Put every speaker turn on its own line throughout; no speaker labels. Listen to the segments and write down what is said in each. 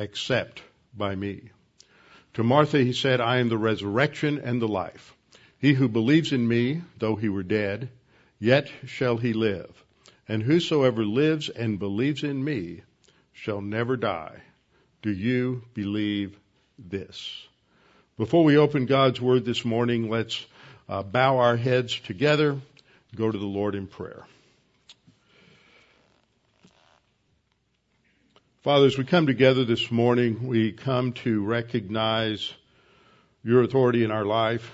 except by me. To Martha he said, I am the resurrection and the life. He who believes in me, though he were dead, yet shall he live. And whosoever lives and believes in me shall never die. Do you believe this? Before we open God's Word this morning, let's uh, bow our heads together, go to the Lord in prayer. Father, as we come together this morning, we come to recognize your authority in our life,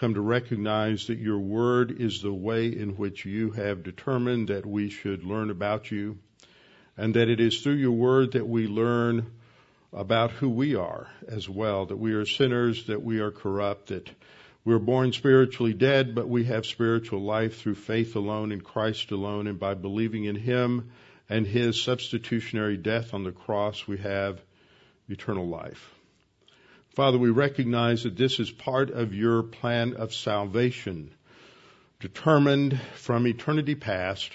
come to recognize that your word is the way in which you have determined that we should learn about you, and that it is through your word that we learn about who we are as well, that we are sinners, that we are corrupt, that we're born spiritually dead, but we have spiritual life through faith alone in Christ alone and by believing in Him and his substitutionary death on the cross, we have eternal life. Father, we recognize that this is part of your plan of salvation, determined from eternity past,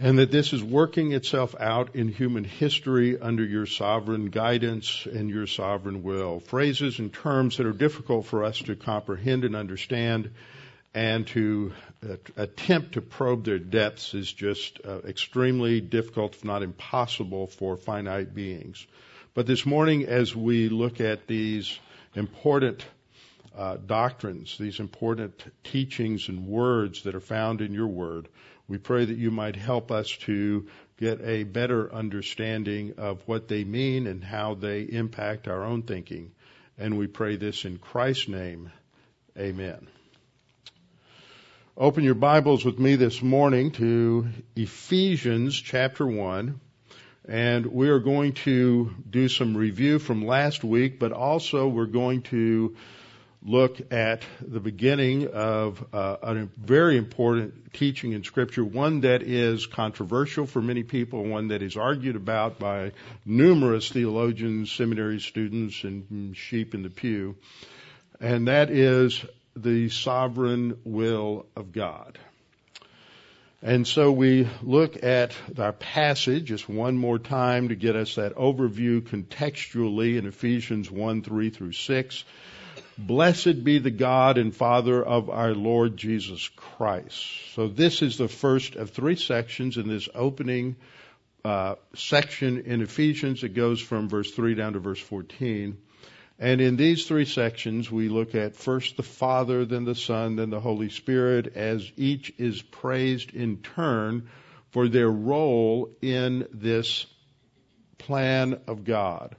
and that this is working itself out in human history under your sovereign guidance and your sovereign will. Phrases and terms that are difficult for us to comprehend and understand and to uh, attempt to probe their depths is just uh, extremely difficult, if not impossible, for finite beings. But this morning, as we look at these important uh, doctrines, these important teachings and words that are found in your word, we pray that you might help us to get a better understanding of what they mean and how they impact our own thinking. And we pray this in Christ's name. Amen. Open your Bibles with me this morning to Ephesians chapter 1. And we are going to do some review from last week, but also we're going to look at the beginning of uh, a very important teaching in Scripture, one that is controversial for many people, one that is argued about by numerous theologians, seminary students, and sheep in the pew. And that is the sovereign will of God. And so we look at our passage just one more time to get us that overview contextually in Ephesians 1, 3 through 6. Blessed be the God and Father of our Lord Jesus Christ. So this is the first of three sections in this opening uh, section in Ephesians. It goes from verse 3 down to verse 14. And in these three sections, we look at first the Father, then the Son, then the Holy Spirit, as each is praised in turn for their role in this plan of God.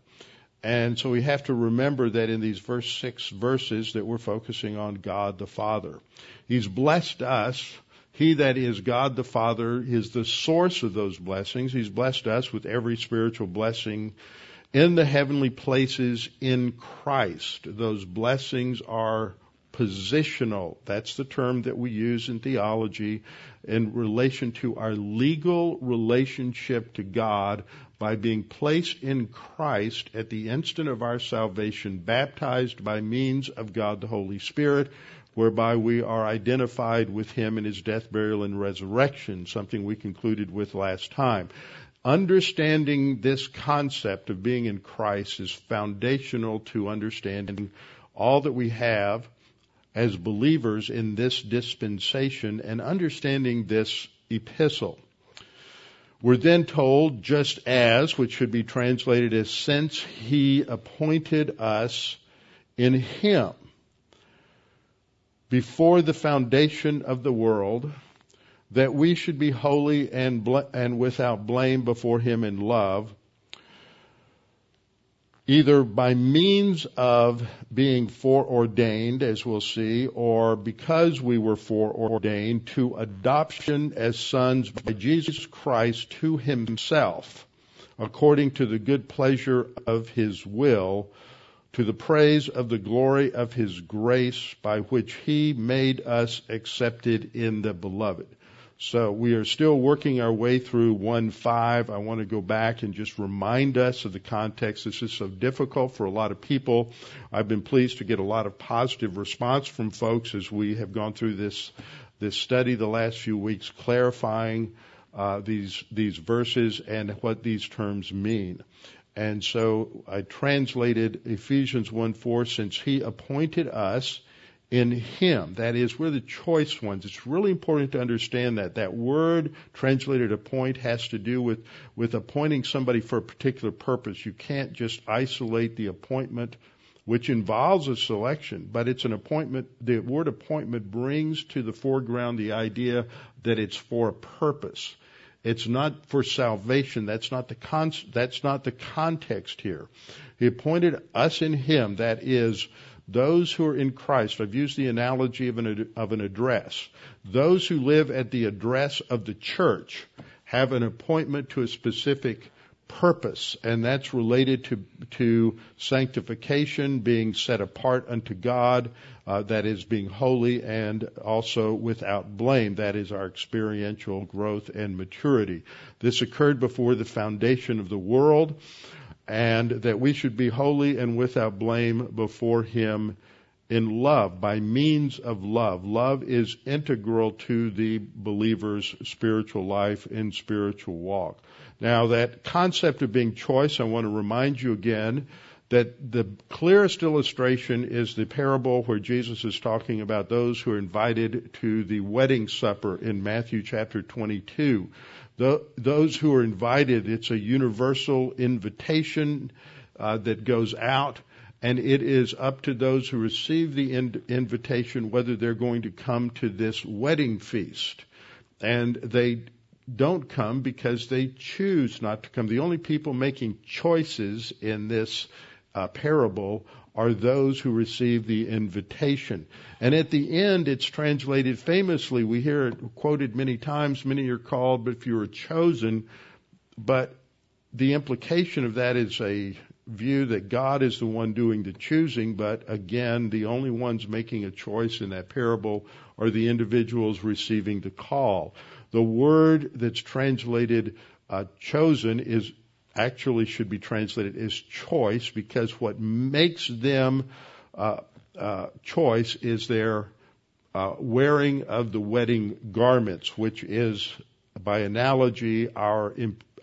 And so we have to remember that in these first six verses that we're focusing on God the Father. He's blessed us. He that is God the Father is the source of those blessings. He's blessed us with every spiritual blessing in the heavenly places in Christ. Those blessings are positional. That's the term that we use in theology in relation to our legal relationship to God by being placed in Christ at the instant of our salvation, baptized by means of God the Holy Spirit, whereby we are identified with Him in His death, burial, and resurrection, something we concluded with last time. Understanding this concept of being in Christ is foundational to understanding all that we have as believers in this dispensation and understanding this epistle. We're then told, just as, which should be translated as since he appointed us in him before the foundation of the world, that we should be holy and, bl- and without blame before Him in love, either by means of being foreordained, as we'll see, or because we were foreordained to adoption as sons by Jesus Christ to Himself, according to the good pleasure of his will, to the praise of the glory of his grace by which he made us accepted in the beloved. So we are still working our way through 1 5. I want to go back and just remind us of the context. This is so difficult for a lot of people. I've been pleased to get a lot of positive response from folks as we have gone through this, this study the last few weeks, clarifying uh, these, these verses and what these terms mean. And so I translated Ephesians 1 4, since he appointed us in him. That is, we're the choice ones. It's really important to understand that. That word translated appoint has to do with, with appointing somebody for a particular purpose. You can't just isolate the appointment, which involves a selection, but it's an appointment. The word appointment brings to the foreground the idea that it's for a purpose. It's not for salvation. That's not the con- that's not the context here. He appointed us in Him. That is, those who are in Christ. I've used the analogy of an of an address. Those who live at the address of the church have an appointment to a specific purpose, and that's related to to sanctification, being set apart unto God, uh, that is being holy and also without blame. That is our experiential growth and maturity. This occurred before the foundation of the world, and that we should be holy and without blame before Him in love, by means of love. Love is integral to the believer's spiritual life and spiritual walk. Now, that concept of being choice, I want to remind you again that the clearest illustration is the parable where Jesus is talking about those who are invited to the wedding supper in Matthew chapter 22. The, those who are invited, it's a universal invitation uh, that goes out, and it is up to those who receive the in- invitation whether they're going to come to this wedding feast. And they don't come because they choose not to come. The only people making choices in this uh, parable are those who receive the invitation. And at the end, it's translated famously. We hear it quoted many times. Many are called, but few are chosen, but the implication of that is a view that God is the one doing the choosing, but again, the only ones making a choice in that parable are the individuals receiving the call. The word that's translated uh, chosen is actually should be translated as choice because what makes them uh, uh, choice is their uh, wearing of the wedding garments, which is by analogy our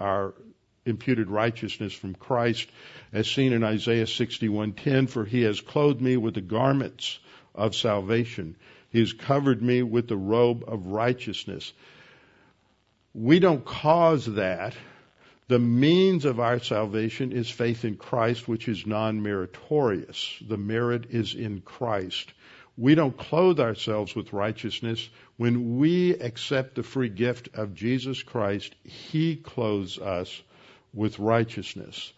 our imputed righteousness from Christ, as seen in Isaiah 61:10. For He has clothed me with the garments of salvation; He has covered me with the robe of righteousness. We don't cause that the means of our salvation is faith in Christ, which is non-meritorious. The merit is in Christ. We don't clothe ourselves with righteousness. When we accept the free gift of Jesus Christ, He clothes us with righteousness.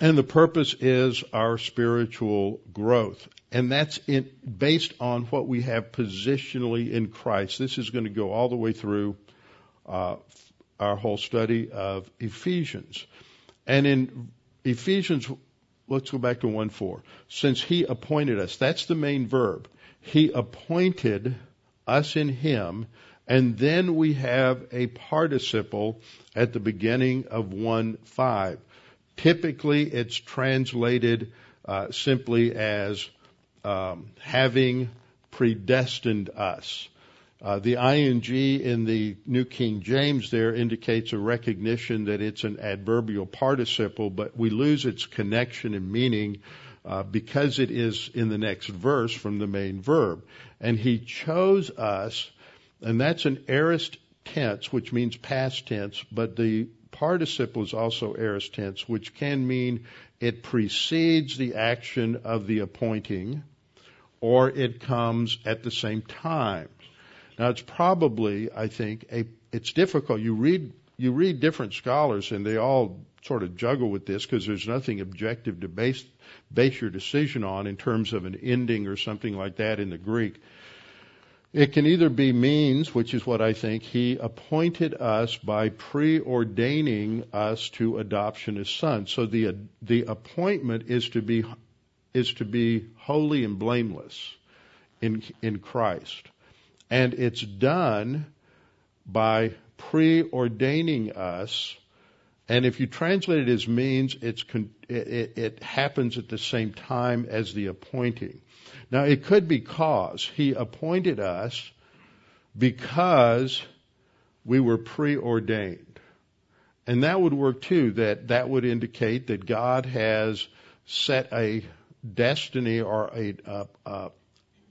And the purpose is our spiritual growth. And that's in, based on what we have positionally in Christ. This is going to go all the way through uh, our whole study of Ephesians. And in Ephesians, let's go back to 1 4. Since he appointed us, that's the main verb. He appointed us in him, and then we have a participle at the beginning of 1 5. Typically, it's translated uh, simply as um, having predestined us. Uh, the ing in the New King James there indicates a recognition that it's an adverbial participle, but we lose its connection and meaning uh, because it is in the next verse from the main verb. And he chose us, and that's an aorist tense, which means past tense, but the participle is also aorist tense, which can mean it precedes the action of the appointing, or it comes at the same time. Now it's probably, I think, a, it's difficult. You read, you read different scholars and they all sort of juggle with this because there's nothing objective to base, base your decision on in terms of an ending or something like that in the Greek. It can either be means, which is what I think, he appointed us by preordaining us to adoption as sons. So the, the appointment is to be, is to be holy and blameless in, in Christ. And it's done by preordaining us. And if you translate it as means, it's, it, it happens at the same time as the appointing. Now, it could be cause. He appointed us because we were preordained. And that would work too, that that would indicate that God has set a destiny or a, a, a,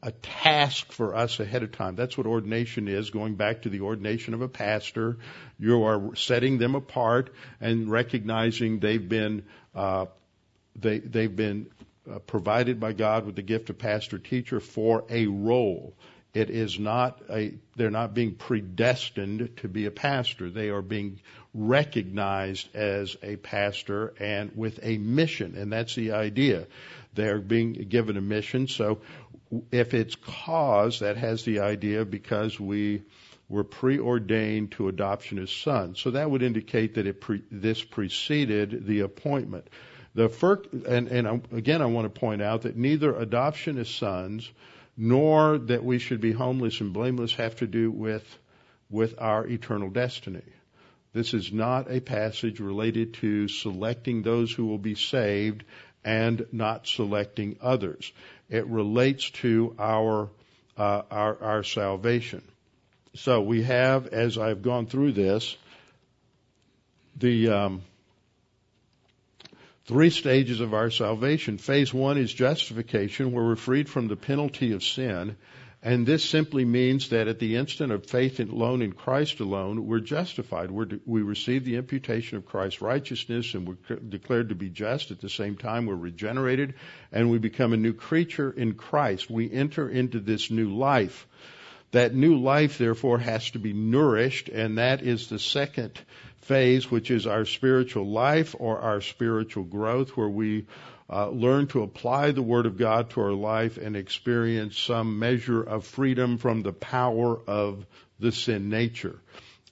a task for us ahead of time. That's what ordination is, going back to the ordination of a pastor. You are setting them apart and recognizing they've been, uh, they, they've been uh, provided by God with the gift of pastor teacher for a role. It is not a, they're not being predestined to be a pastor. They are being recognized as a pastor and with a mission. And that's the idea. They're being given a mission. So if it's cause, that has the idea because we were preordained to adoption as sons. So that would indicate that pre, this preceded the appointment. The and, and again, I want to point out that neither adoption as sons nor that we should be homeless and blameless have to do with, with our eternal destiny. This is not a passage related to selecting those who will be saved and not selecting others. It relates to our, uh, our, our salvation. So we have, as I've gone through this, the, um, three stages of our salvation. Phase one is justification, where we're freed from the penalty of sin. And this simply means that at the instant of faith alone in Christ alone, we're justified. We're, we receive the imputation of Christ's righteousness and we're declared to be just. At the same time, we're regenerated and we become a new creature in Christ. We enter into this new life. That new life, therefore, has to be nourished, and that is the second phase, which is our spiritual life or our spiritual growth, where we uh, learn to apply the Word of God to our life and experience some measure of freedom from the power of the sin nature.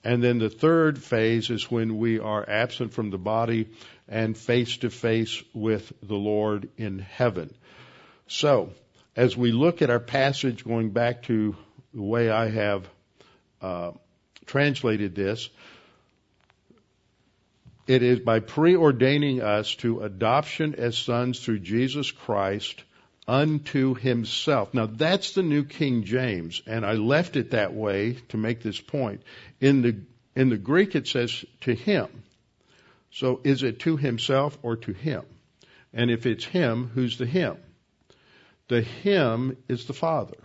And then the third phase is when we are absent from the body and face to face with the Lord in heaven. So, as we look at our passage, going back to the way I have uh, translated this, it is by preordaining us to adoption as sons through Jesus Christ unto himself. Now that's the New King James, and I left it that way to make this point. In the, in the Greek it says to him. So is it to himself or to him? And if it's him, who's the him? The him is the Father.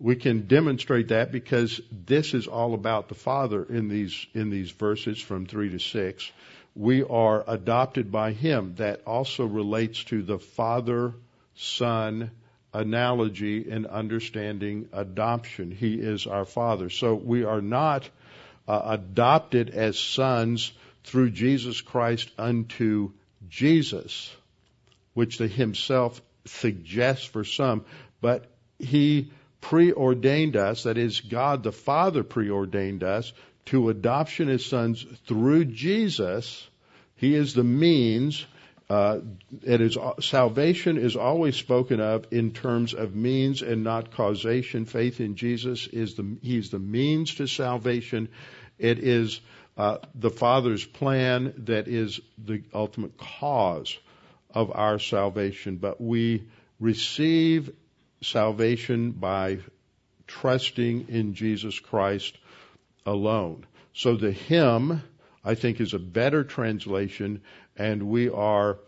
We can demonstrate that because this is all about the Father in these, in these verses from 3 to 6. We are adopted by Him. That also relates to the Father, Son analogy in understanding adoption. He is our Father. So we are not uh, adopted as sons through Jesus Christ unto Jesus, which the Himself suggests for some, but He preordained us, that is, God the Father preordained us to adoption as sons through Jesus. He is the means. Uh, it is salvation is always spoken of in terms of means and not causation. Faith in Jesus is the He's the means to salvation. It is uh, the Father's plan that is the ultimate cause of our salvation. But we receive salvation by trusting in Jesus Christ alone. So the him, I think, is a better translation, and we are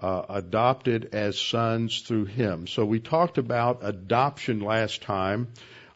uh, adopted as sons through him. So we talked about adoption last time.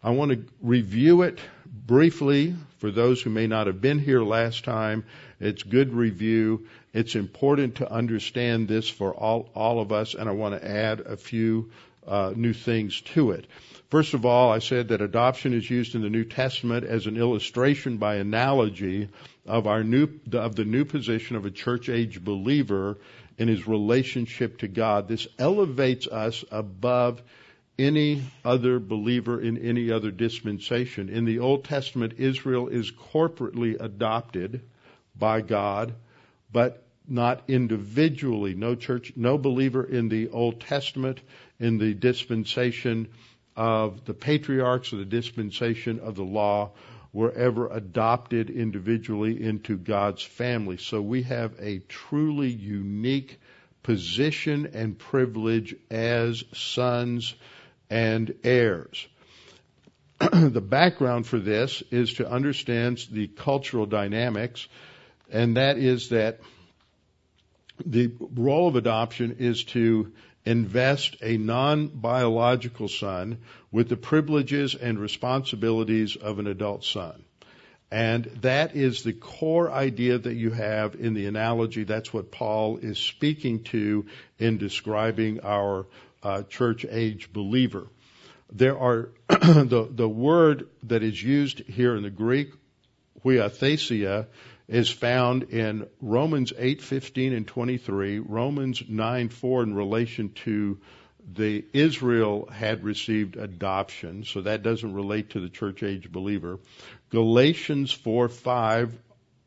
I want to review it briefly for those who may not have been here last time. It's good review. It's important to understand this for all, all of us, and I want to add a few uh, new things to it. First of all, I said that adoption is used in the New Testament as an illustration by analogy of our new of the new position of a church age believer in his relationship to God. This elevates us above any other believer in any other dispensation. In the Old Testament, Israel is corporately adopted by God, but not individually. No church, no believer in the Old Testament, in the dispensation of the patriarchs or the dispensation of the law were ever adopted individually into God's family. So we have a truly unique position and privilege as sons and heirs. the background for this is to understand the cultural dynamics, and that is that the role of adoption is to invest a non-biological son with the privileges and responsibilities of an adult son. And that is the core idea that you have in the analogy. That's what Paul is speaking to in describing our uh, church age believer. There are the the word that is used here in the Greek, huiothesia, is found in Romans 8:15 and 23, Romans 9:4 in relation to the Israel had received adoption, so that doesn't relate to the church age believer. Galatians 4:5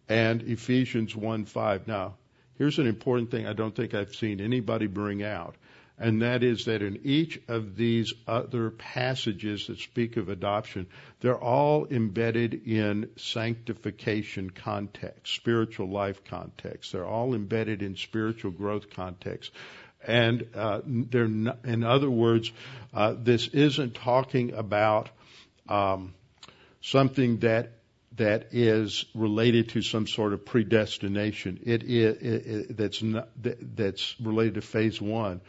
and Ephesians 1:5. Now, here's an important thing I don't think I've seen anybody bring out and that is that in each of these other passages that speak of adoption, they're all embedded in sanctification context, spiritual life context. They're all embedded in spiritual growth context. And uh, they're in other words, uh, this isn't talking about um, something that that is related to some sort of predestination. It is it, it, that's not, that, that's related to phase one.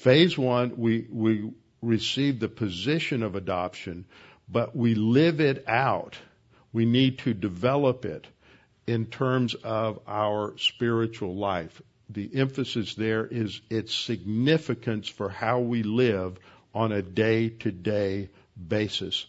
Phase one, we, we receive the position of adoption, but we live it out. We need to develop it in terms of our spiritual life. The emphasis there is its significance for how we live on a day to day basis.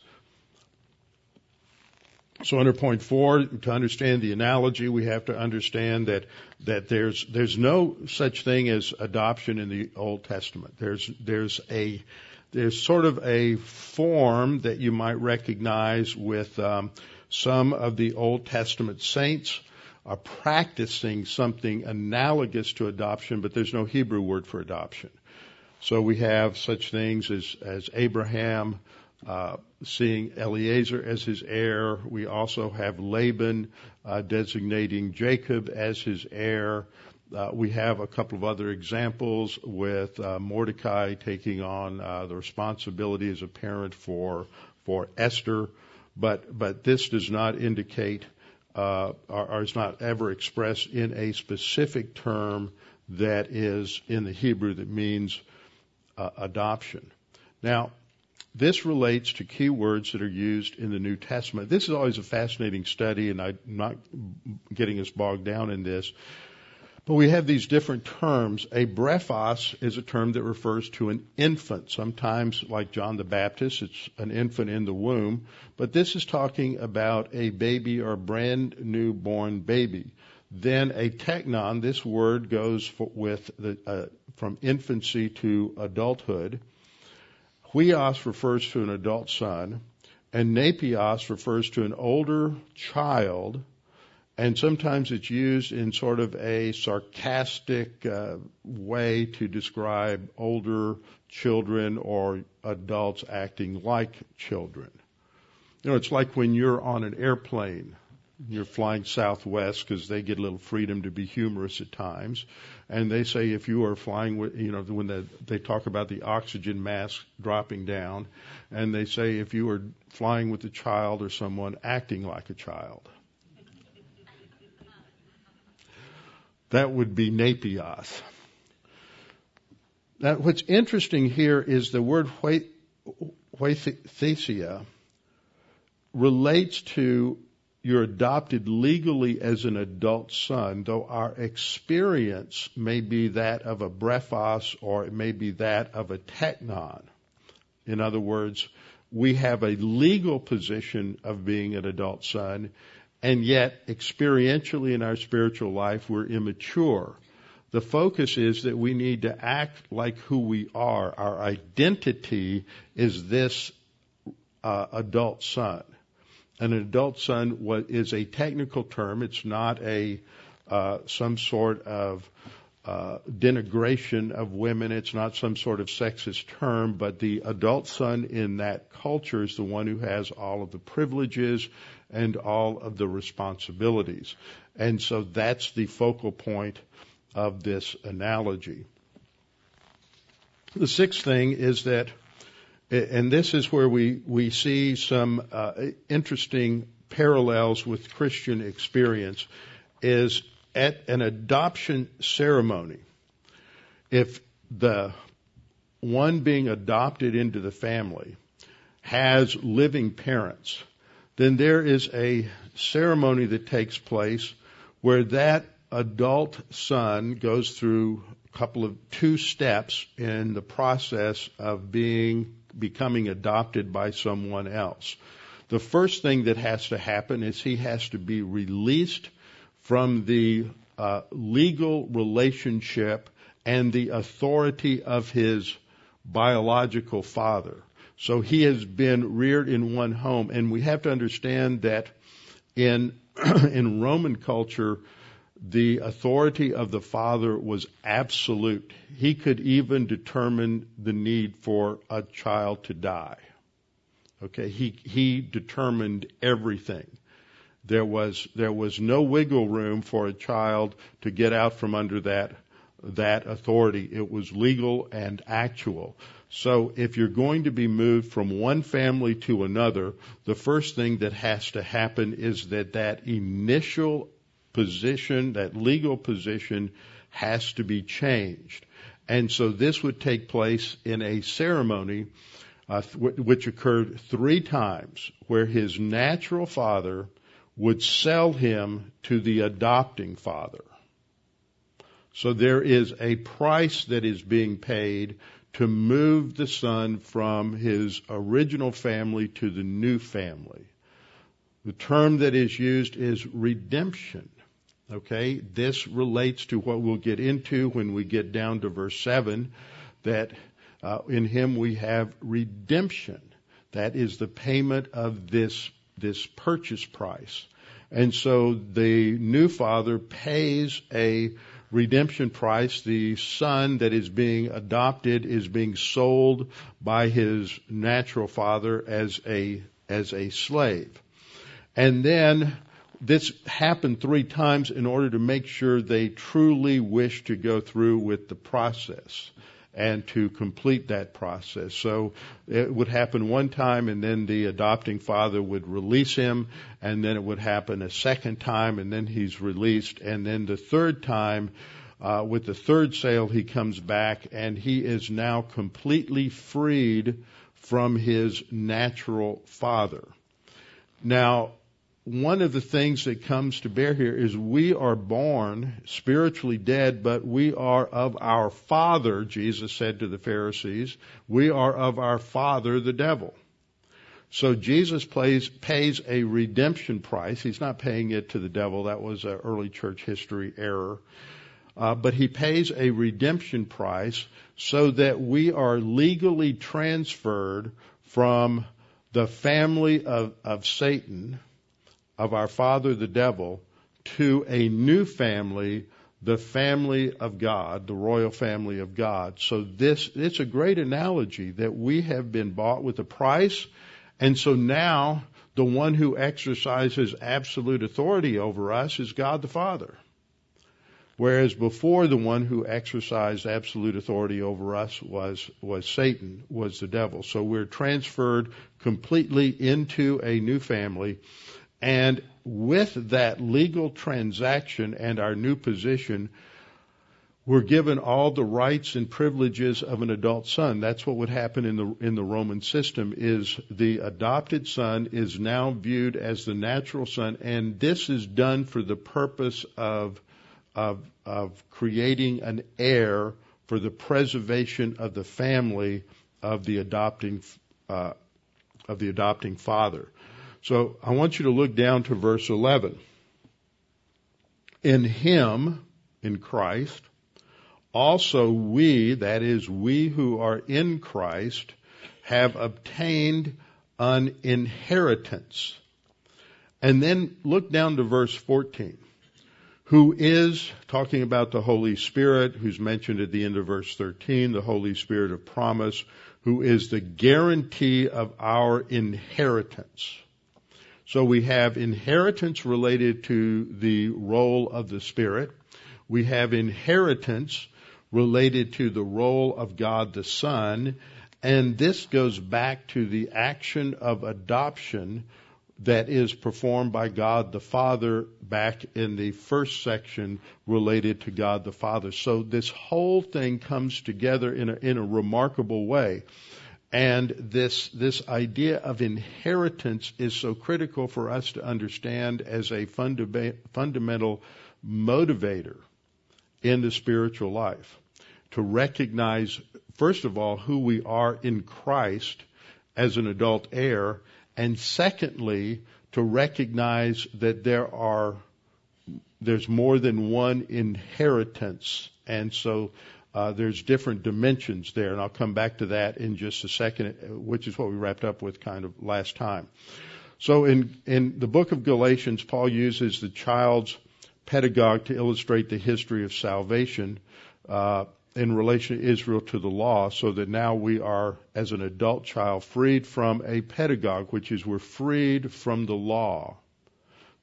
So under point four, to understand the analogy, we have to understand that, that there's, there's no such thing as adoption in the Old Testament. There's, there's a, there's sort of a form that you might recognize with um, some of the Old Testament saints are practicing something analogous to adoption, but there's no Hebrew word for adoption. So we have such things as, as Abraham, uh, seeing Eliezer as his heir. We also have Laban uh, designating Jacob as his heir. Uh, we have a couple of other examples with uh, Mordecai taking on uh, the responsibility as a parent for for Esther, but but this does not indicate uh, or, or is not ever expressed in a specific term that is in the Hebrew that means uh, adoption. Now, this relates to key words that are used in the New Testament. This is always a fascinating study, and I'm not getting us bogged down in this. But we have these different terms. A brephos is a term that refers to an infant. Sometimes, like John the Baptist, it's an infant in the womb. But this is talking about a baby or a brand new born baby. Then a teknon, this word goes for, with the, uh, from infancy to adulthood. Huios refers to an adult son, and nepios refers to an older child, and sometimes it's used in sort of a sarcastic uh, way to describe older children or adults acting like children. You know, it's like when you're on an airplane you're flying Southwest because they get a little freedom to be humorous at times. And they say if you are flying with, you know, when they, they talk about the oxygen mask dropping down, and they say if you are flying with a child or someone acting like a child, that would be nepios. Now, what's interesting here is the word huiothesia relates to you're adopted legally as an adult son, though our experience may be that of a brephos or it may be that of a teknon. In other words, we have a legal position of being an adult son, and yet experientially in our spiritual life we're immature. The focus is that we need to act like who we are. Our identity is this uh, adult son. An adult son is a technical term. It's not a uh, some sort of uh, denigration of women. It's not some sort of sexist term, but the adult son in that culture is the one who has all of the privileges and all of the responsibilities. And so that's the focal point of this analogy. The sixth thing is that, and this is where we, we see some uh, interesting parallels with Christian experience, is at an adoption ceremony, if the one being adopted into the family has living parents, then there is a ceremony that takes place where that adult son goes through a couple of two steps in the process of being becoming adopted by someone else. The first thing that has to happen is he has to be released from the uh, legal relationship and the authority of his biological father. So he has been reared in one home, and we have to understand that in in Roman culture, the authority of the father was absolute. He could even determine the need for a child to die. Okay, he he determined everything. There was there was no wiggle room for a child to get out from under that that authority. It was legal and actual. So if you're going to be moved from one family to another, the first thing that has to happen is that that initial position, that legal position has to be changed. And so this would take place in a ceremony uh, which occurred three times where his natural father would sell him to the adopting father. So there is a price that is being paid to move the son from his original family to the new family. The term that is used is redemption. Okay, this relates to what we'll get into when we get down to verse 7 that uh, in him we have redemption. That is the payment of this, this purchase price. And so the new father pays a redemption price. The son that is being adopted is being sold by his natural father as a, as a slave. And then this happened three times in order to make sure they truly wish to go through with the process and to complete that process. So it would happen one time and then the adopting father would release him and then it would happen a second time and then he's released and then the third time uh, with the third sale he comes back and he is now completely freed from his natural father. Now, one of the things that comes to bear here is we are born spiritually dead, but we are of our father, Jesus said to the Pharisees. We are of our father, the devil. So Jesus plays, pays a redemption price. He's not paying it to the devil. That was an early church history error. Uh, but he pays a redemption price so that we are legally transferred from the family of, of Satan, of our father the devil to a new family, the family of God, the royal family of God. So this, it's a great analogy that we have been bought with a price. And so now the one who exercises absolute authority over us is God the Father. Whereas before the one who exercised absolute authority over us was, was Satan, was the devil. So we're transferred completely into a new family and with that legal transaction and our new position, we're given all the rights and privileges of an adult son. That's what would happen in the in the Roman system is the adopted son is now viewed as the natural son and this is done for the purpose of of of creating an heir for the preservation of the family of the adopting uh, of the adopting father. So I want you to look down to verse 11. In Him, in Christ, also we, that is, we who are in Christ, have obtained an inheritance. And then look down to verse 14. Who is, talking about the Holy Spirit, who's mentioned at the end of verse 13, the Holy Spirit of promise, who is the guarantee of our inheritance. So we have inheritance related to the role of the Spirit. We have inheritance related to the role of God the Son. And this goes back to the action of adoption that is performed by God the Father back in the first section related to God the Father. So this whole thing comes together in a, in a remarkable way. And this, this idea of inheritance is so critical for us to understand as a funda- fundamental motivator in the spiritual life. To recognize, first of all, who we are in Christ as an adult heir, and secondly, to recognize that there are, there's more than one inheritance. And so uh, there's different dimensions there, and I'll come back to that in just a second, which is what we wrapped up with kind of last time. So in, in the book of Galatians, Paul uses the child's pedagogue to illustrate the history of salvation uh, in relation to Israel to the law, so that now we are, as an adult child, freed from a pedagogue, which is we're freed from the law.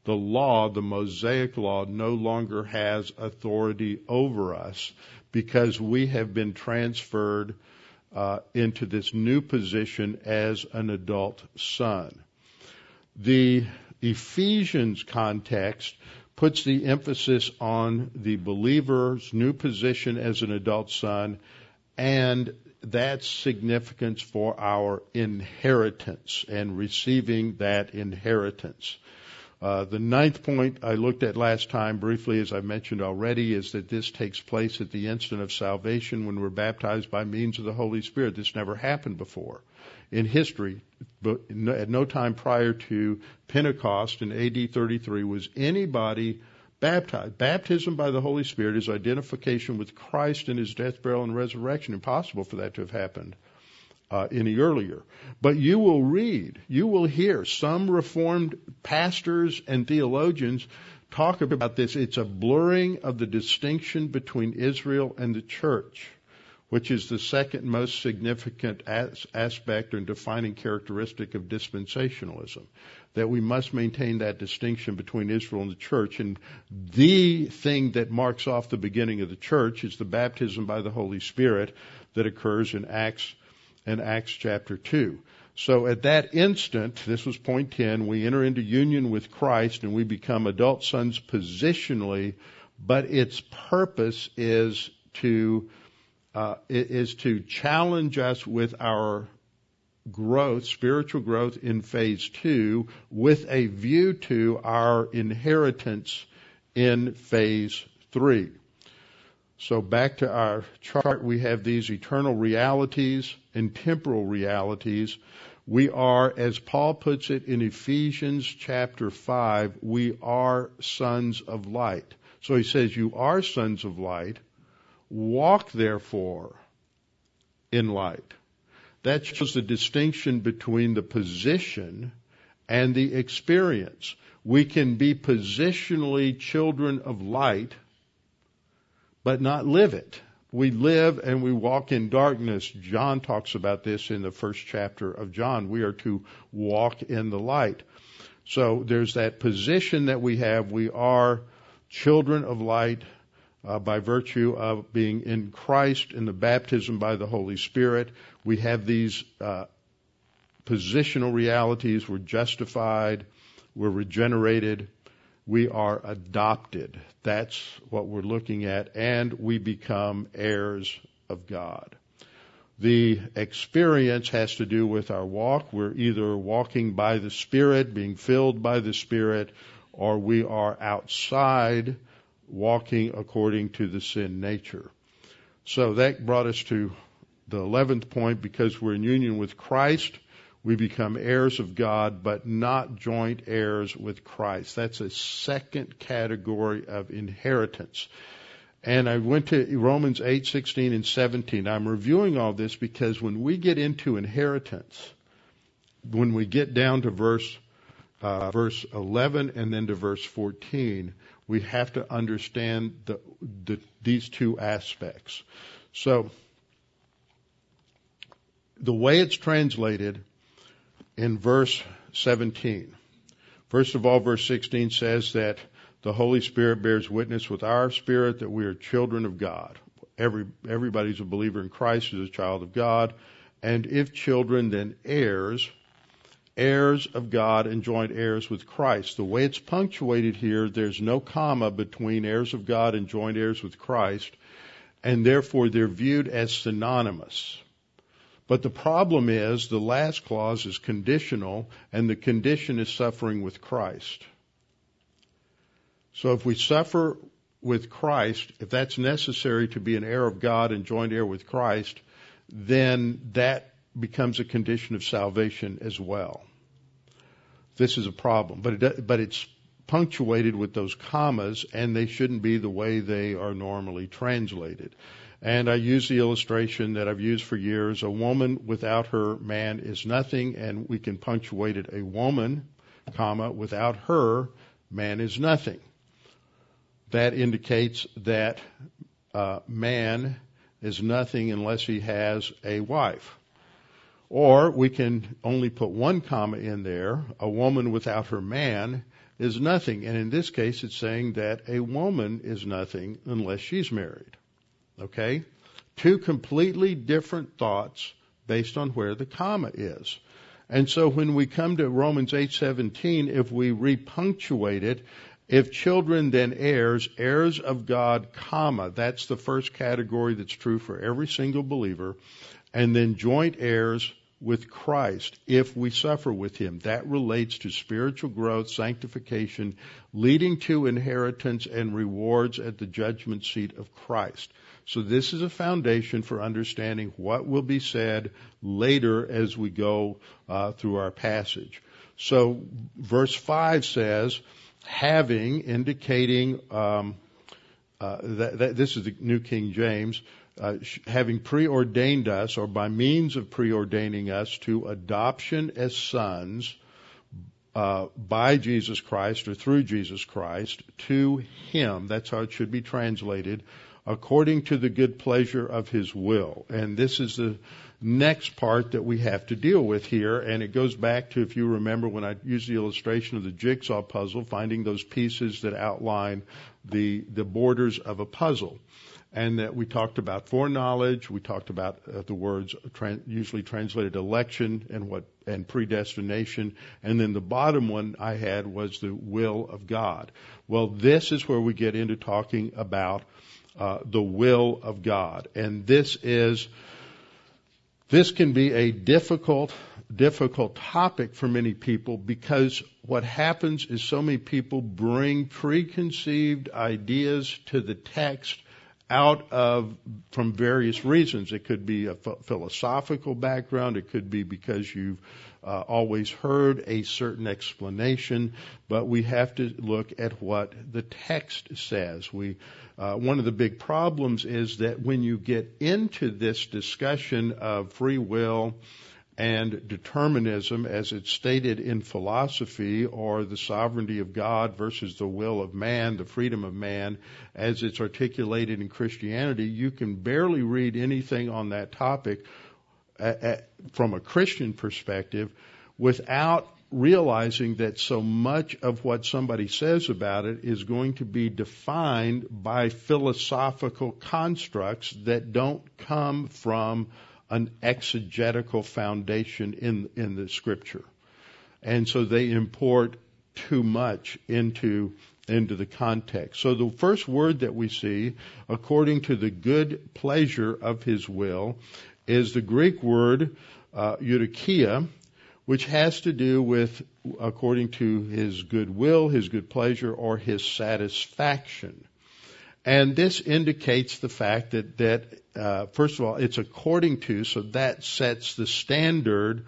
The law, the Mosaic law, no longer has authority over us because we have been transferred uh, into this new position as an adult son. The Ephesians context puts the emphasis on the believer's new position as an adult son and that's significance for our inheritance and receiving that inheritance. Uh, the ninth point I looked at last time briefly, as I mentioned already, is that this takes place at the instant of salvation when we're baptized by means of the Holy Spirit. This never happened before in history, but at no time prior to Pentecost in AD 33 was anybody baptized. Baptism by the Holy Spirit is identification with Christ in his death, burial, and resurrection. Impossible for that to have happened uh, any earlier. But you will read, you will hear some Reformed pastors and theologians talk about this. It's a blurring of the distinction between Israel and the church, which is the second most significant as- aspect or defining characteristic of dispensationalism. That we must maintain that distinction between Israel and the church. And the thing that marks off the beginning of the church is the baptism by the Holy Spirit that occurs in Acts in Acts chapter 2. So at that instant, this was point 10, we enter into union with Christ and we become adult sons positionally, but its purpose is to uh, is to challenge us with our growth, spiritual growth in phase two, with a view to our inheritance in phase three. So back to our chart, we have these eternal realities and temporal realities. We are, as Paul puts it in Ephesians chapter 5, we are sons of light. So he says, You are sons of light. Walk therefore in light. That shows the distinction between the position and the experience. We can be positionally children of light but not live it. We live and we walk in darkness. John talks about this in the first chapter of John. We are to walk in the light. So there's that position that we have. We are children of light uh, by virtue of being in Christ in the baptism by the Holy Spirit. We have these uh, positional realities. We're justified. We're regenerated we are adopted. That's what we're looking at, and we become heirs of God. The experience has to do with our walk. We're either walking by the Spirit, being filled by the Spirit, or we are outside walking according to the sin nature. So that brought us to the 11th point because we're in union with Christ we become heirs of God, but not joint heirs with Christ. That's a second category of inheritance. And I went to Romans 8, 16, and 17. I'm reviewing all this because when we get into inheritance, when we get down to verse uh, verse 11 and then to verse 14, we have to understand the, the, these two aspects. So, the way it's translated in verse 17. First of all, verse 16 says that the Holy Spirit bears witness with our spirit that we are children of God. Every, everybody's a believer in Christ is a child of God. And if children, then heirs, heirs of God and joint heirs with Christ. The way it's punctuated here, there's no comma between heirs of God and joint heirs with Christ, and therefore they're viewed as synonymous. But the problem is the last clause is conditional, and the condition is suffering with Christ. So if we suffer with Christ, if that's necessary to be an heir of God and joint heir with Christ, then that becomes a condition of salvation as well. This is a problem, but it, but it's punctuated with those commas, and they shouldn't be the way they are normally translated. And I use the illustration that I've used for years. A woman without her man is nothing, and we can punctuate it a woman, comma, without her man is nothing. That indicates that uh, man is nothing unless he has a wife. Or we can only put one comma in there. A woman without her man is nothing. And in this case, it's saying that a woman is nothing unless she's married. Okay? Two completely different thoughts based on where the comma is. And so when we come to Romans 8:17, if we repunctuate it, if children then heirs, heirs of God, comma, that's the first category that's true for every single believer, and then joint heirs with Christ if we suffer with him. That relates to spiritual growth, sanctification, leading to inheritance and rewards at the judgment seat of Christ. So this is a foundation for understanding what will be said later as we go uh, through our passage. So verse 5 says, having, indicating, um, uh, that, that, this is the New King James, uh, having preordained us, or by means of preordaining us to adoption as sons uh, by Jesus Christ or through Jesus Christ to Him. That's how it should be translated according to the good pleasure of his will. And this is the next part that we have to deal with here. And it goes back to, if you remember when I used the illustration of the jigsaw puzzle, finding those pieces that outline the, the borders of a puzzle. And that we talked about foreknowledge, we talked about uh, the words usually translated election and what and predestination, and then the bottom one I had was the will of God. Well, this is where we get into talking about uh, the will of God. And this is, this can be a difficult, difficult topic for many people because what happens is so many people bring preconceived ideas to the text out of from various reasons. It could be a philosophical background. It could be because you've uh, always heard a certain explanation, but we have to look at what the text says. We uh, one of the big problems is that when you get into this discussion of free will and determinism, as it's stated in philosophy, or the sovereignty of God versus the will of man, the freedom of man, as it's articulated in Christianity, you can barely read anything on that topic at, at, from a Christian perspective without realizing that so much of what somebody says about it is going to be defined by philosophical constructs that don't come from an exegetical foundation in in the scripture. And so they import too much into into the context. So the first word that we see, according to the good pleasure of his will, is the Greek word uh, eudokia, which has to do with according to his good will, his good pleasure, or his satisfaction. And this indicates the fact that, that uh, first of all, it's according to, so that sets the standard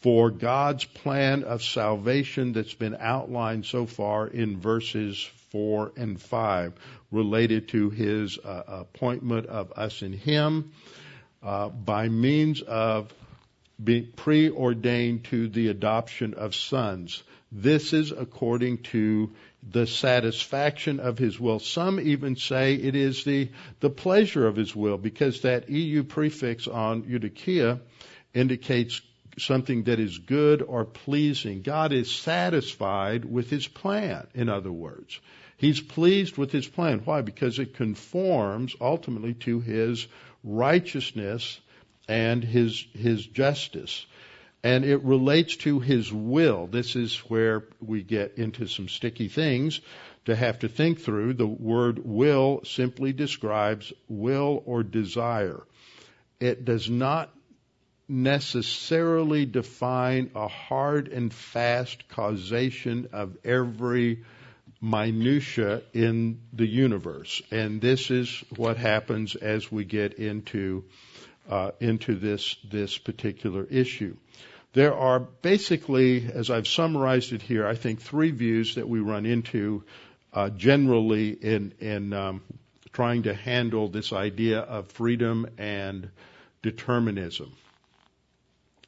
for God's plan of salvation that's been outlined so far in verses 4 and 5 related to his uh, appointment of us in him uh, by means of being preordained to the adoption of sons. This is according to the satisfaction of his will. Some even say it is the, the pleasure of his will because that EU prefix on Eudokia indicates something that is good or pleasing. God is satisfied with his plan, in other words. He's pleased with his plan. Why? Because it conforms ultimately to his righteousness and his, his justice. And it relates to his will. This is where we get into some sticky things to have to think through. The word will simply describes will or desire. It does not necessarily define a hard and fast causation of every minutia in the universe. And this is what happens as we get into uh, into this this particular issue. There are basically, as I've summarized it here, I think three views that we run into uh, generally in in um, trying to handle this idea of freedom and determinism.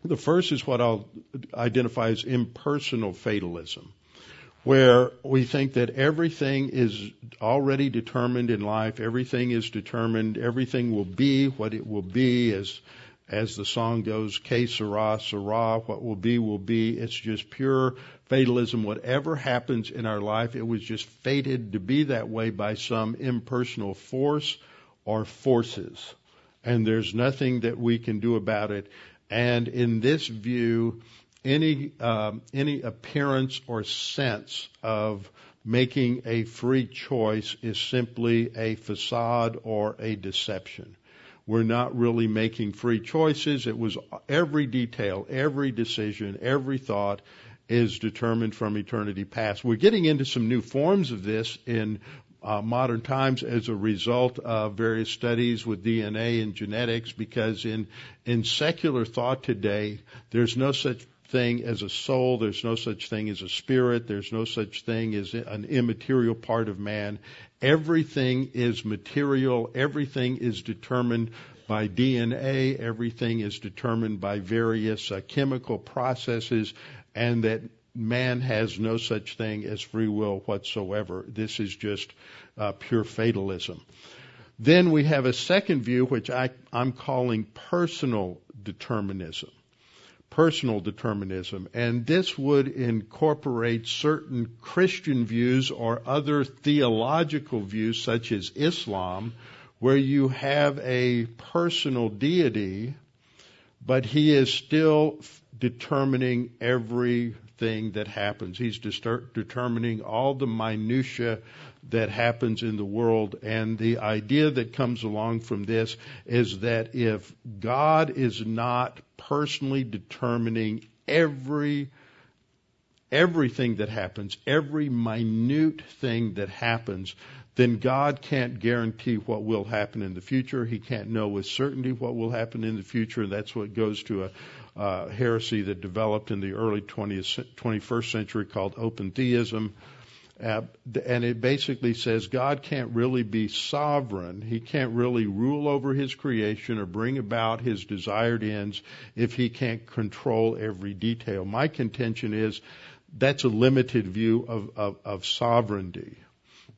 The first is what I'll identify as impersonal fatalism, where we think that everything is already determined in life, everything is determined, everything will be what it will be as as the song goes, que sera, sera, what will be, will be. It's just pure fatalism. Whatever happens in our life, it was just fated to be that way by some impersonal force or forces. And there's nothing that we can do about it. And in this view, any um, any appearance or sense of making a free choice is simply a facade or a deception. We're not really making free choices. It was every detail, every decision, every thought is determined from eternity past. We're getting into some new forms of this in uh, modern times as a result of various studies with DNA and genetics because in in secular thought today there's no such thing as a soul there's no such thing as a spirit there's no such thing as an immaterial part of man everything is material everything is determined by DNA everything is determined by various uh, chemical processes and that man has no such thing as free will whatsoever. This is just uh, pure fatalism. Then we have a second view, which I, I'm calling personal determinism. Personal determinism. And this would incorporate certain Christian views or other theological views, such as Islam, where you have a personal deity, but he is still determining every thing that happens. He's determining all the minutia that happens in the world. And the idea that comes along from this is that if God is not personally determining every everything that happens, every minute thing that happens, then God can't guarantee what will happen in the future. He can't know with certainty what will happen in the future. And that's what goes to a, uh, heresy that developed in the early 20th, 21st century called open theism. Uh, and it basically says God can't really be sovereign. He can't really rule over his creation or bring about his desired ends if he can't control every detail. My contention is that's a limited view of, of, of sovereignty.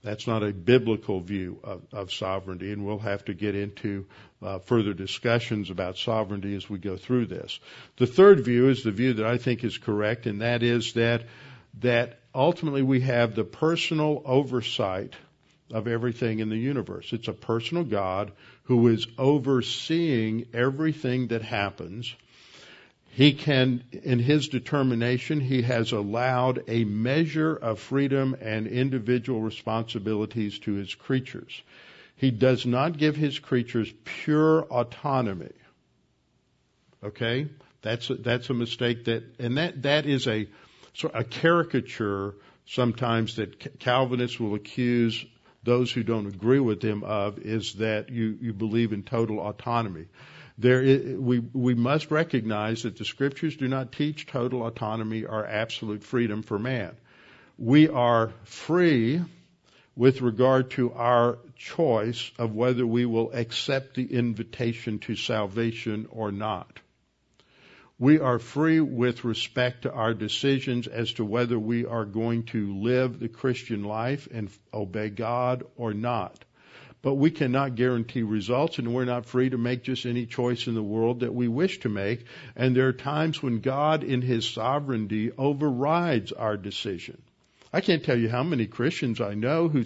That's not a biblical view of, of sovereignty, and we'll have to get into uh, further discussions about sovereignty as we go through this. The third view is the view that I think is correct, and that is that that ultimately we have the personal oversight of everything in the universe. It's a personal God who is overseeing everything that happens he can, in his determination, he has allowed a measure of freedom and individual responsibilities to his creatures. He does not give his creatures pure autonomy. Okay? That's a, that's a mistake that, and that, that is a, a caricature sometimes that Calvinists will accuse those who don't agree with them of is that you, you believe in total autonomy. There is, we, we must recognize that the scriptures do not teach total autonomy or absolute freedom for man. We are free with regard to our choice of whether we will accept the invitation to salvation or not. We are free with respect to our decisions as to whether we are going to live the Christian life and obey God or not. But we cannot guarantee results and we're not free to make just any choice in the world that we wish to make. And there are times when God in His sovereignty overrides our decision. I can't tell you how many Christians I know who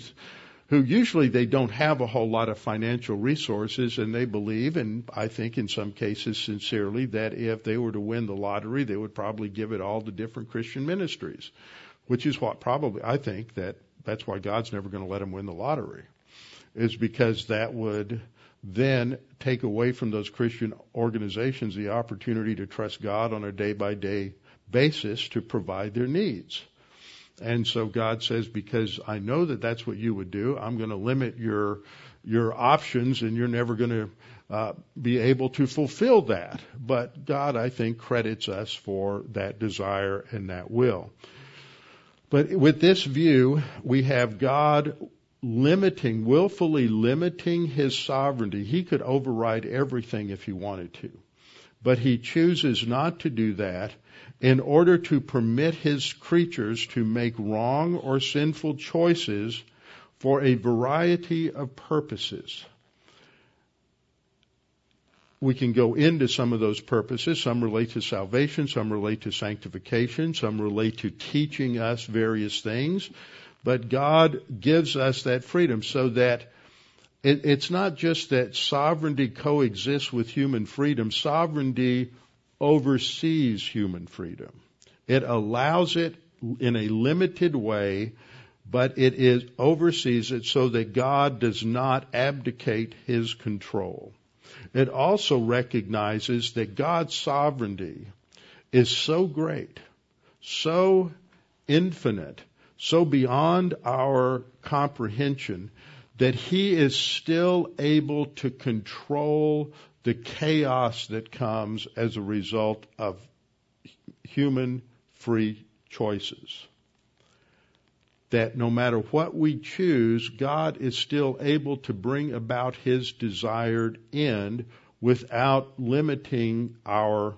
who usually they don't have a whole lot of financial resources and they believe and I think in some cases sincerely that if they were to win the lottery they would probably give it all to different Christian ministries which is what probably I think that that's why God's never going to let them win the lottery is because that would then take away from those Christian organizations the opportunity to trust God on a day by day basis to provide their needs. And so God says, because I know that that's what you would do, I'm going to limit your your options, and you're never going to uh, be able to fulfill that. But God, I think, credits us for that desire and that will. But with this view, we have God limiting, willfully limiting his sovereignty. He could override everything if he wanted to. But he chooses not to do that in order to permit his creatures to make wrong or sinful choices for a variety of purposes. We can go into some of those purposes. Some relate to salvation, some relate to sanctification, some relate to teaching us various things. But God gives us that freedom so that it, it's not just that sovereignty coexists with human freedom. Sovereignty oversees human freedom. It allows it in a limited way, but it is oversees it so that God does not abdicate his control. It also recognizes that God's sovereignty is so great, so infinite, so beyond our comprehension that he is still able to control the chaos that comes as a result of human free choices. That no matter what we choose, God is still able to bring about His desired end without limiting our,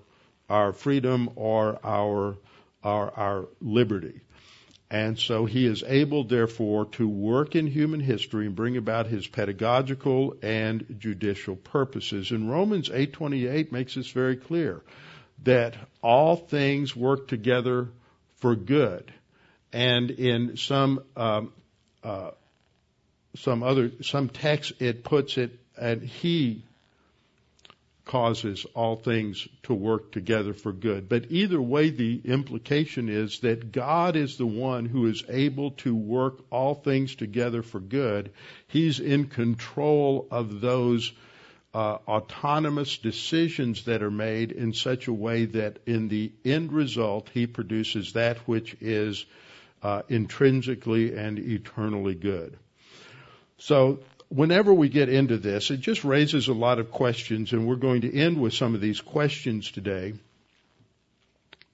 our freedom or our, our, our liberty. And so he is able, therefore, to work in human history and bring about his pedagogical and judicial purposes. And Romans 8:28 makes this very clear that all things work together for good. And in some um, uh, some other some texts, it puts it, and he causes all things to work together for good. But either way, the implication is that God is the one who is able to work all things together for good. He's in control of those uh, autonomous decisions that are made in such a way that in the end result, He produces that which is uh, intrinsically and eternally good. So whenever we get into this, it just raises a lot of questions, and we're going to end with some of these questions today.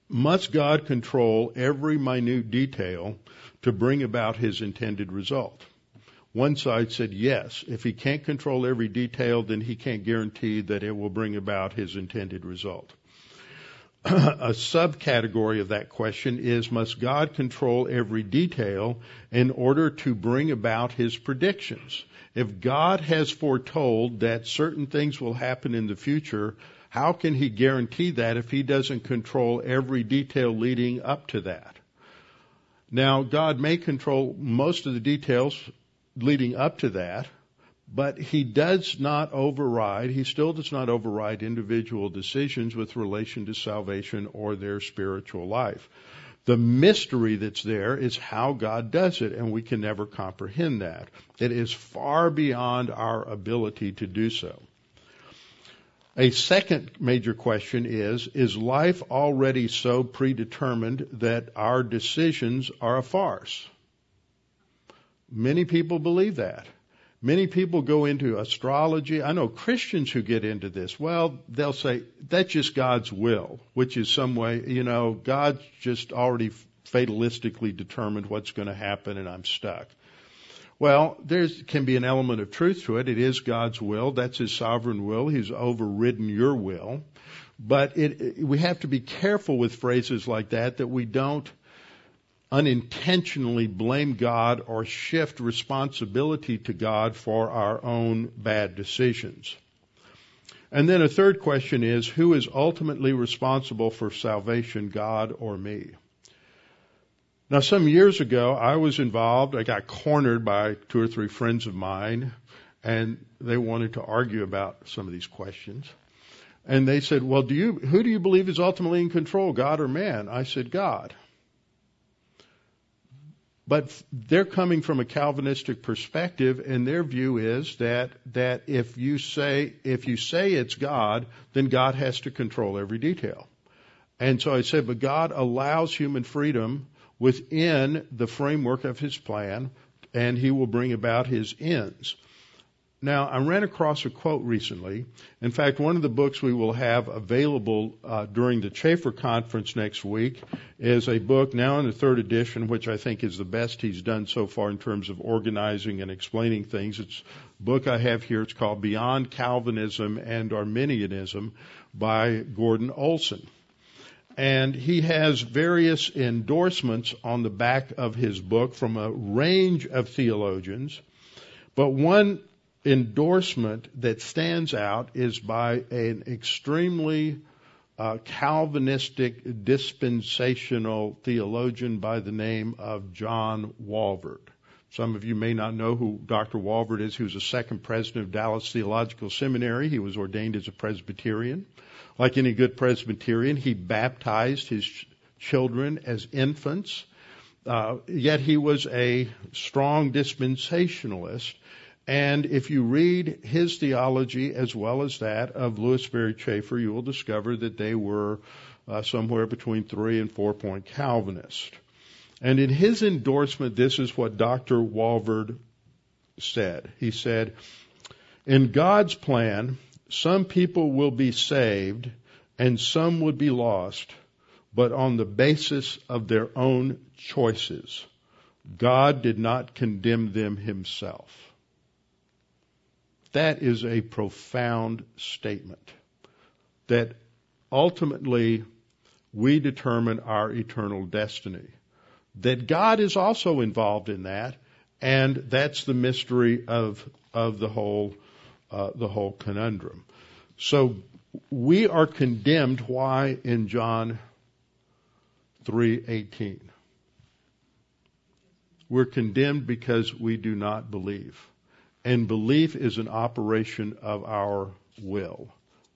Must God control every minute detail to bring about his intended result? One side said yes. If he can't control every detail, then he can't guarantee that it will bring about his intended result. a subcategory of that question is must God control every detail in order to bring about his predictions? If God has foretold that certain things will happen in the future, how can he guarantee that if he doesn't control every detail leading up to that? Now, God may control most of the details leading up to that, but he does not override, he still does not override individual decisions with relation to salvation or their spiritual life. The mystery that's there is how God does it, and we can never comprehend that. It is far beyond our ability to do so. A second major question is, is life already so predetermined that our decisions are a farce? Many people believe that. Many people go into astrology. I know Christians who get into this. Well, they'll say that's just God's will, which is some way, you know, God just already fatalistically determined what's going to happen and I'm stuck. Well, there can be an element of truth to it. It is God's will. That's His sovereign will. He's overridden your will. But it, we have to be careful with phrases like that, that we don't unintentionally blame God or shift responsibility to God for our own bad decisions. And then a third question is, who is ultimately responsible for salvation, God or me? Now, some years ago, I was involved. I got cornered by two or three friends of mine, and they wanted to argue about some of these questions. And they said, "Well, do you who do you believe is ultimately in control, God or man?" I said, "God." But they're coming from a Calvinistic perspective, and their view is that that if you say if you say it's God, then God has to control every detail. And so I said, but God allows human freedom within the framework of his plan, and he will bring about his ends. Now, I ran across a quote recently. In fact, one of the books we will have available uh, during the Chafer conference next week is a book now in the third edition, which I think is the best he's done so far in terms of organizing and explaining things. It's a book I have here. It's called Beyond Calvinism and Arminianism by Gordon Olson and he has various endorsements on the back of his book from a range of theologians. But one endorsement that stands out is by an extremely uh, Calvinistic dispensational theologian by the name of John Walvoord. Some of you may not know who Dr. Walvoord is. He was the second president of Dallas Theological Seminary. He was ordained as a Presbyterian. Like any good Presbyterian, he baptized his children as infants. Uh, yet he was a strong dispensationalist. And if you read his theology as well as that of Lewis Sperry Chafer, you will discover that they were uh, somewhere between three and four point Calvinist. And in his endorsement, this is what Dr. Walvoord said. He said, In God's plan, some people will be saved and some would be lost, but on the basis of their own choices. God did not condemn them himself. That is a profound statement that ultimately we determine our eternal destiny. That God is also involved in that, and that's the mystery of of the whole uh, the whole conundrum. So we are condemned. Why in John three eighteen? We're condemned because we do not believe, and belief is an operation of our will,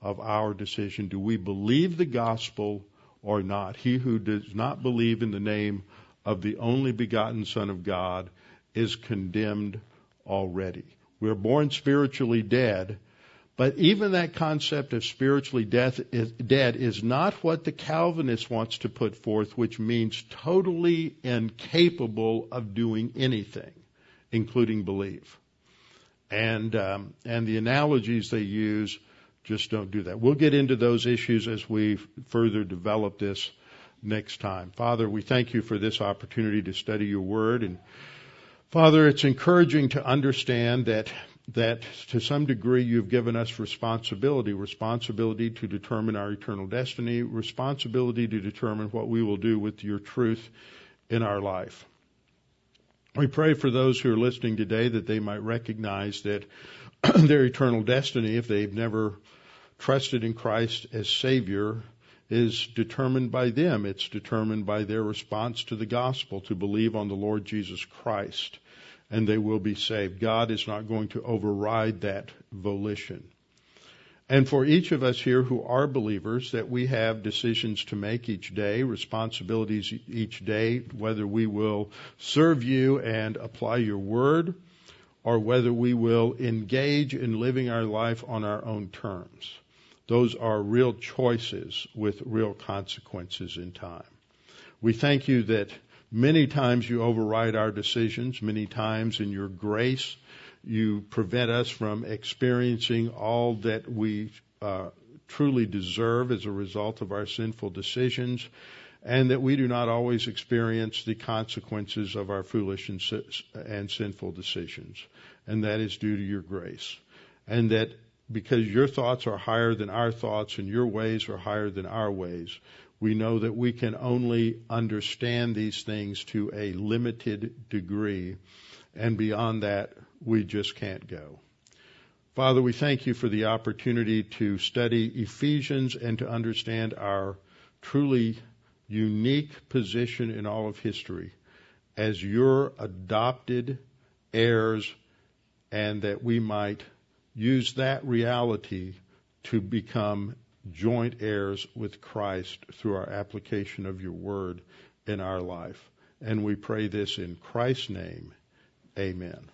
of our decision. Do we believe the gospel or not? He who does not believe in the name of the only begotten Son of God is condemned already. We're born spiritually dead, but even that concept of spiritually death is, dead is not what the Calvinist wants to put forth, which means totally incapable of doing anything, including believe. And um, and the analogies they use just don't do that. We'll get into those issues as we further develop this next time. Father, we thank you for this opportunity to study your word and Father, it's encouraging to understand that that to some degree you've given us responsibility, responsibility to determine our eternal destiny, responsibility to determine what we will do with your truth in our life. We pray for those who are listening today that they might recognize that their eternal destiny, if they've never trusted in Christ as Savior, is determined by them. It's determined by their response to the gospel, to believe on the Lord Jesus Christ and they will be saved. God is not going to override that volition. And for each of us here who are believers, that we have decisions to make each day, responsibilities each day, whether we will serve you and apply your word, or whether we will engage in living our life on our own terms. Those are real choices with real consequences in time. We thank you that Many times you override our decisions. Many times in your grace, you prevent us from experiencing all that we uh, truly deserve as a result of our sinful decisions, and that we do not always experience the consequences of our foolish and, and sinful decisions. And that is due to your grace. And that because your thoughts are higher than our thoughts and your ways are higher than our ways, we know that we can only understand these things to a limited degree. And beyond that, we just can't go. Father, we thank you for the opportunity to study Ephesians and to understand our truly unique position in all of history as your adopted heirs and that we might use that reality to become joint heirs with Christ through our application of your word in our life. And we pray this in Christ's name. Amen.